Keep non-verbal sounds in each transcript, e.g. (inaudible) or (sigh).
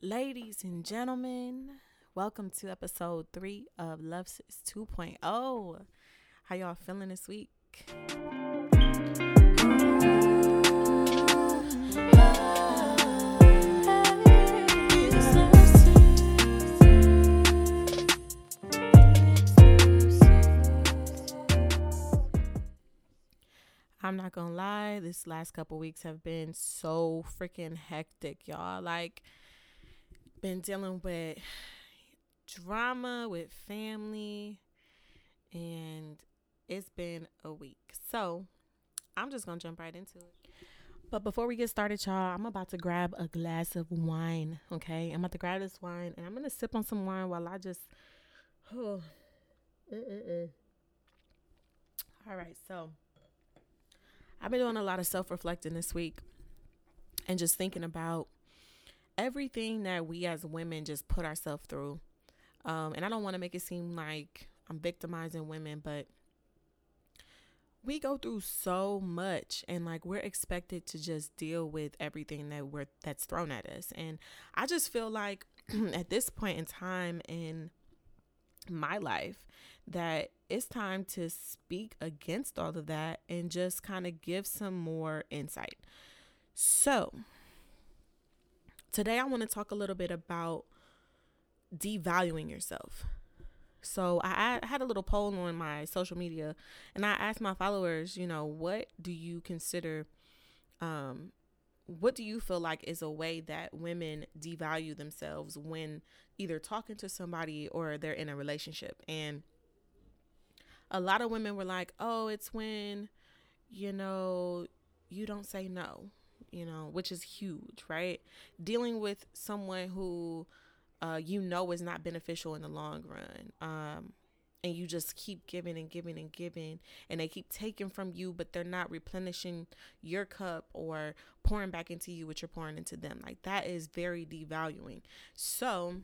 Ladies and gentlemen, welcome to episode three of Love Sis 2.0. How y'all feeling this week? I'm not gonna lie, this last couple weeks have been so freaking hectic, y'all. Like, been dealing with drama with family, and it's been a week. So, I'm just gonna jump right into it. But before we get started, y'all, I'm about to grab a glass of wine, okay? I'm about to grab this wine and I'm gonna sip on some wine while I just. (sighs) Oh. All right, so I've been doing a lot of self reflecting this week and just thinking about everything that we as women just put ourselves through. Um, and I don't want to make it seem like I'm victimizing women, but we go through so much and like we're expected to just deal with everything that we're that's thrown at us. And I just feel like (clears throat) at this point in time in my life that it's time to speak against all of that and just kind of give some more insight. So, today I want to talk a little bit about devaluing yourself. So, I, I had a little poll on my social media and I asked my followers, you know, what do you consider um what do you feel like is a way that women devalue themselves when either talking to somebody or they're in a relationship? And a lot of women were like, oh, it's when, you know, you don't say no, you know, which is huge, right? Dealing with someone who uh, you know is not beneficial in the long run. Um, and you just keep giving and giving and giving, and they keep taking from you, but they're not replenishing your cup or pouring back into you what you're pouring into them. Like that is very devaluing. So,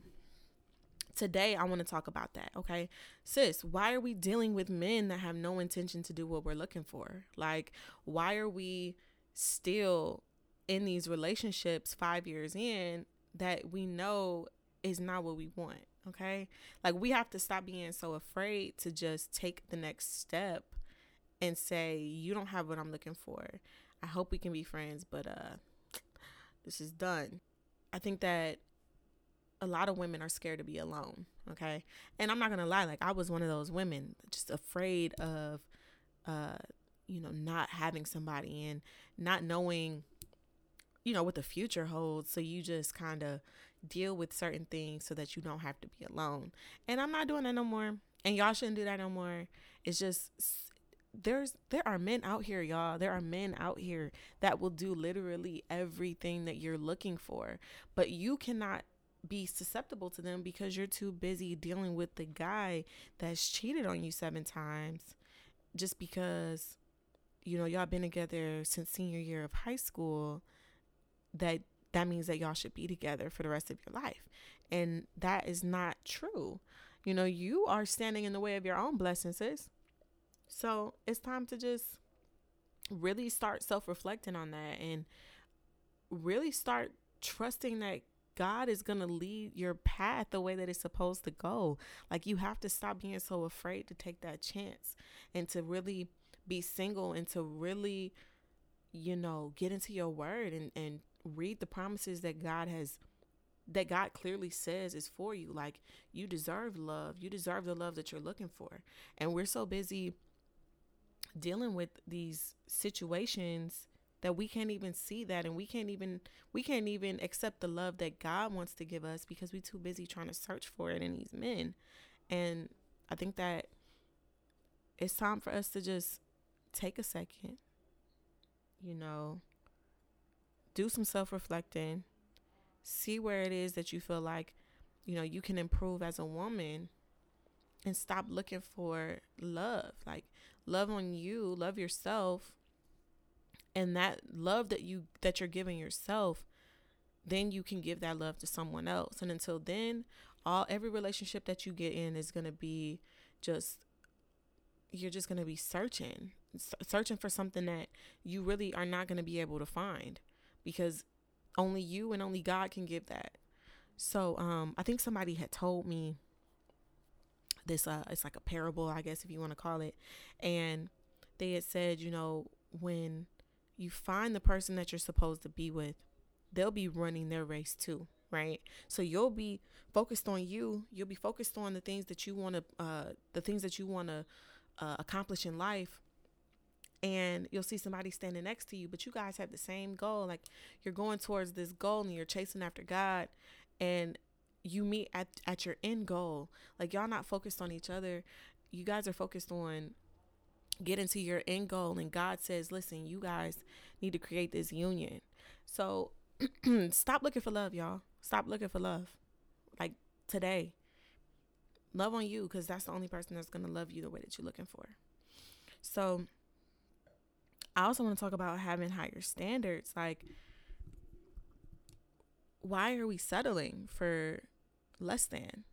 today I want to talk about that, okay? Sis, why are we dealing with men that have no intention to do what we're looking for? Like, why are we still in these relationships 5 years in that we know is not what we want, okay? Like we have to stop being so afraid to just take the next step and say, "You don't have what I'm looking for. I hope we can be friends, but uh this is done." I think that a lot of women are scared to be alone okay and i'm not gonna lie like i was one of those women just afraid of uh you know not having somebody and not knowing you know what the future holds. So you just kind of deal with certain things so that you don't have to be alone. And i'm not doing that no more. And y'all shouldn't do that no more. It's just there's there are men out here y'all. There are men out here that will do literally everything that you're looking for. But you cannot be susceptible to them because you're too busy dealing with the guy that's cheated on you seven times just because you know y'all been together since senior year of high school that that means that y'all should be together for the rest of your life and that is not true you know you are standing in the way of your own blessings sis. so it's time to just really start self-reflecting on that and really start trusting that God is going to lead your path the way that it's supposed to go. Like you have to stop being so afraid to take that chance and to really be single and to really, you know, get into your word and, and read the promises that God has that God clearly says is for you. Like you deserve love. You deserve the love that you're looking for. And we're so busy dealing with these situations that we can't even see that and we can't even we can't even accept the love that God wants to give us because we're too busy trying to search for it in these men. And I think that it's time for us to just take a second, you know, do some self-reflecting, see where it is that you feel like, you know, you can improve as a woman and stop looking for love. Like love on you, love yourself and that love that you that you're giving yourself then you can give that love to someone else and until then all every relationship that you get in is going to be just you're just going to be searching searching for something that you really are not going to be able to find because only you and only God can give that So um, I think somebody had told me this. Uh, it's like a parable, I guess, if you want to call it. And they had said, you know, when you find the person that you're supposed to be with, they'll be running their race too, right? So you'll be focused on you. You'll be focused on the things that you want to, uh, the things that you want to uh, accomplish in life. And you'll see somebody standing next to you, but you guys have the same goal. Like you're going towards this goal and you're chasing after God, and you meet at, at your end goal. Like y'all not focused on each other. You guys are focused on getting to your end goal. And God says, listen, you guys need to create this union. So (clears throat) stop looking for love, y'all. Stop looking for love. Like today. Love on you because that's the only person that's going to love you the way that you're looking for. So I also want to talk about having higher standards. Like, why are we settling for less than?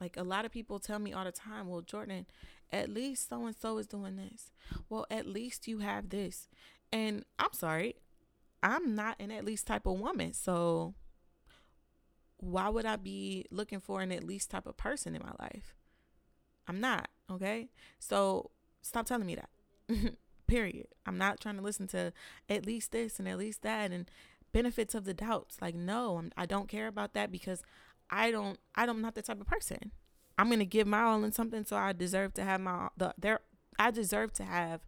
Like a lot of people tell me all the time, well, Jordan, at least so and so is doing this. Well, at least you have this. And I'm sorry, I'm not an at least type of woman. So why would I be looking for an at least type of person in my life? I'm not, okay? So stop telling me that. (laughs) Period. I'm not trying to listen to at least this and at least that and benefits of the doubts. Like no, I'm, I don't care about that because I don't I don't I'm not the type of person. I'm gonna give my all in something, so I deserve to have my the there. I deserve to have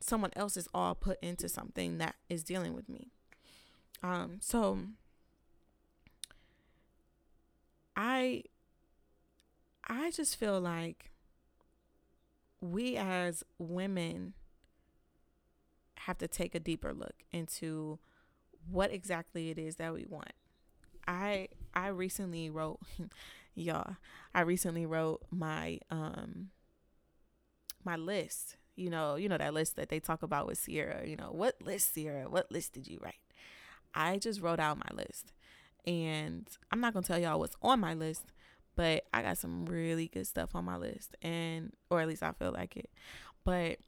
someone else's all put into something that is dealing with me. Um, so I I just feel like we as women have to take a deeper look into what exactly it is that we want. I I recently wrote (laughs) y'all, I recently wrote my um my list. You know, you know that list that they talk about with Ciara, you know, what list Ciara, what list did you write? I just wrote out my list. And I'm not going to tell y'all what's on my list, but I got some really good stuff on my list and or at least I feel like it. But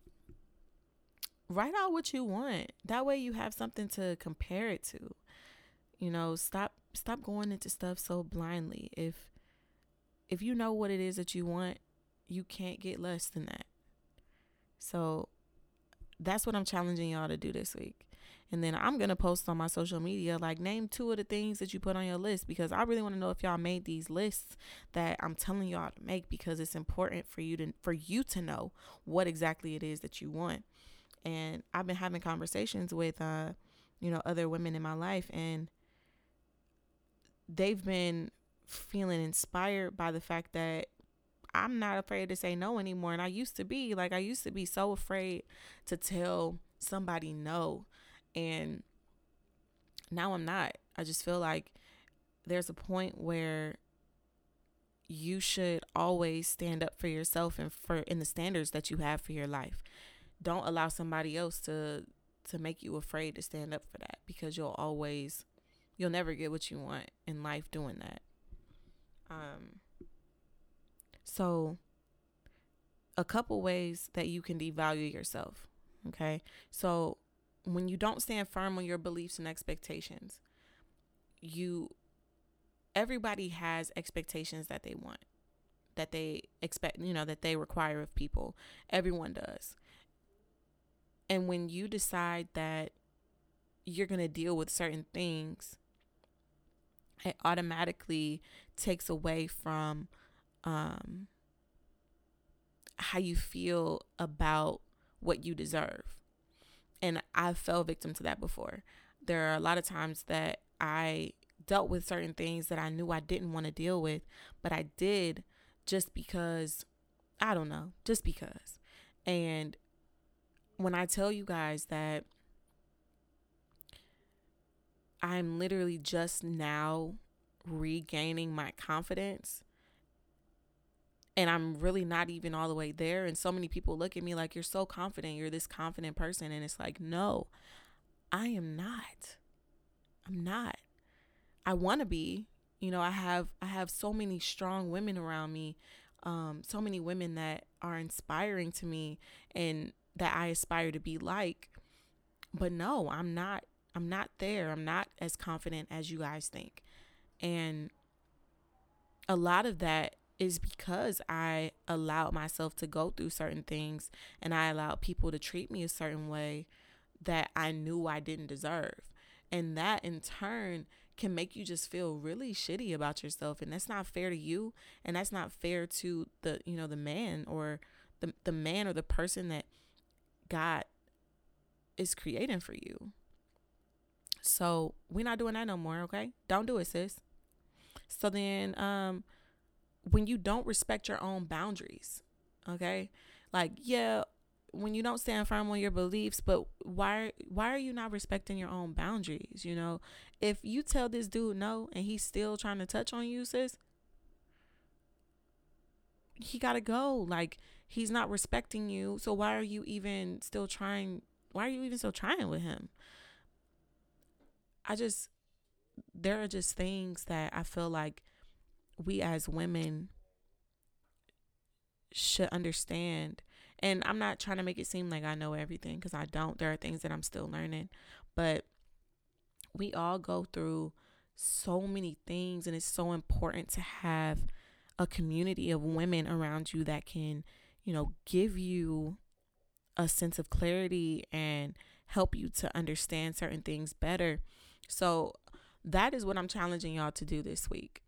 write out what you want. That way you have something to compare it to. You know, stop stop going into stuff so blindly. If if you know what it is that you want, you can't get less than that. So that's what I'm challenging y'all to do this week. And then I'm going to post on my social media like name two of the things that you put on your list because I really want to know if y'all made these lists that I'm telling y'all to make because it's important for you to for you to know what exactly it is that you want. And I've been having conversations with uh you know other women in my life and they've been feeling inspired by the fact that I'm not afraid to say no anymore. And I used to be like, I used to be so afraid to tell somebody no. And now I'm not. I just feel like there's a point where you should always stand up for yourself and for in the standards that you have for your life. Don't allow somebody else to to make you afraid to stand up for that because you'll always you'll never get what you want in life doing that. Um, so, a couple ways that you can devalue yourself. Okay. So, when you don't stand firm on your beliefs and expectations, you, everybody has expectations that they want, that they expect, you know, that they require of people. Everyone does. And when you decide that you're going to deal with certain things it automatically takes away from um, how you feel about what you deserve. And I fell victim to that before. There are a lot of times that I dealt with certain things that I knew I didn't want to deal with, but I did just because I don't know, just because. And when I tell you guys that I'm literally just now regaining my confidence. And I'm really not even all the way there. And so many people look at me like, you're so confident. You're this confident person. And it's like, no, I am not. I'm not. I want to be. You know, I have I have so many strong women around me, um, so many women that are inspiring to me and that I aspire to be like. But no, I'm not I'm not there. I'm not as confident as you guys think. And a lot of that is because I allowed myself to go through certain things and I allowed people to treat me a certain way that I knew I didn't deserve. And that in turn can make you just feel really shitty about yourself and that's not fair to you and that's not fair to the you know the man or the the man or the person that God is creating for you. So we're not doing that no more, okay? Don't do it, sis. So then um when you don't respect your own boundaries, okay? Like, yeah, when you don't stand firm on your beliefs, but why why are you not respecting your own boundaries? You know, if you tell this dude no and he's still trying to touch on you, sis, he gotta go. Like he's not respecting you. So why are you even still trying why are you even still trying with him? I just there are just things that I feel like we as women should understand. And I'm not trying to make it seem like I know everything because I don't. There are things that I'm still learning. But we all go through so many things, and it's so important to have a community of women around you that can, you know, give you a sense of clarity and help you to understand certain things better. So, that is what I'm challenging y'all to do this week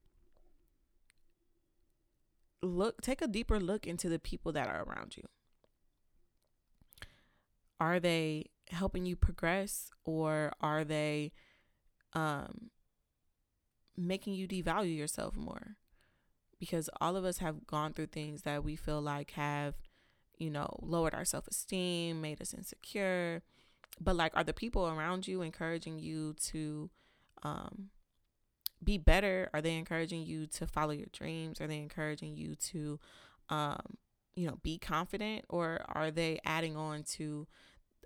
look take a deeper look into the people that are around you. Are they helping you progress or are they um making you devalue yourself more? Because all of us have gone through things that we feel like have, you know, lowered our self-esteem, made us insecure. But like are the people around you encouraging you to um be better? Are they encouraging you to follow your dreams? Are they encouraging you to, um, you know, be confident, or are they adding on to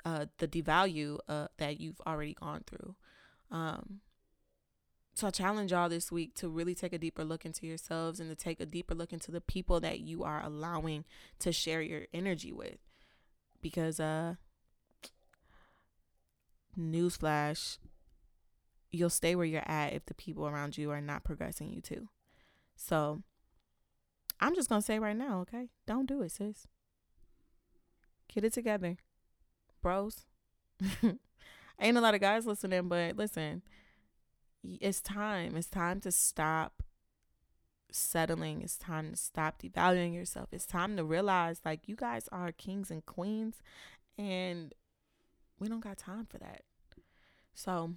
uh, the devalue uh, that you've already gone through? Um, so I challenge y'all this week to really take a deeper look into yourselves and to take a deeper look into the people that you are allowing to share your energy with, because uh, newsflash you'll stay where you're at if the people around you are not progressing you too. So I'm just gonna say right now, okay? Don't do it, sis. Get it together. Bros. (laughs) Ain't a lot of guys listening, but listen, it's time. It's time to stop settling. It's time to stop devaluing yourself. It's time to realize like you guys are kings and queens and we don't got time for that. So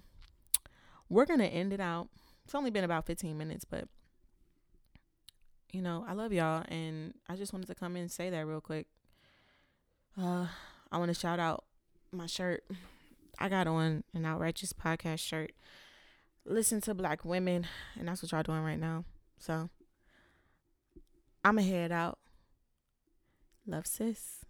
we're going to end it out. It's only been about 15 minutes, but you know, I love y'all and I just wanted to come in and say that real quick. Uh I want to shout out my shirt. I got on an outrageous podcast shirt. Listen to black women, and that's what y'all doing right now. So I'ma head out. Love sis.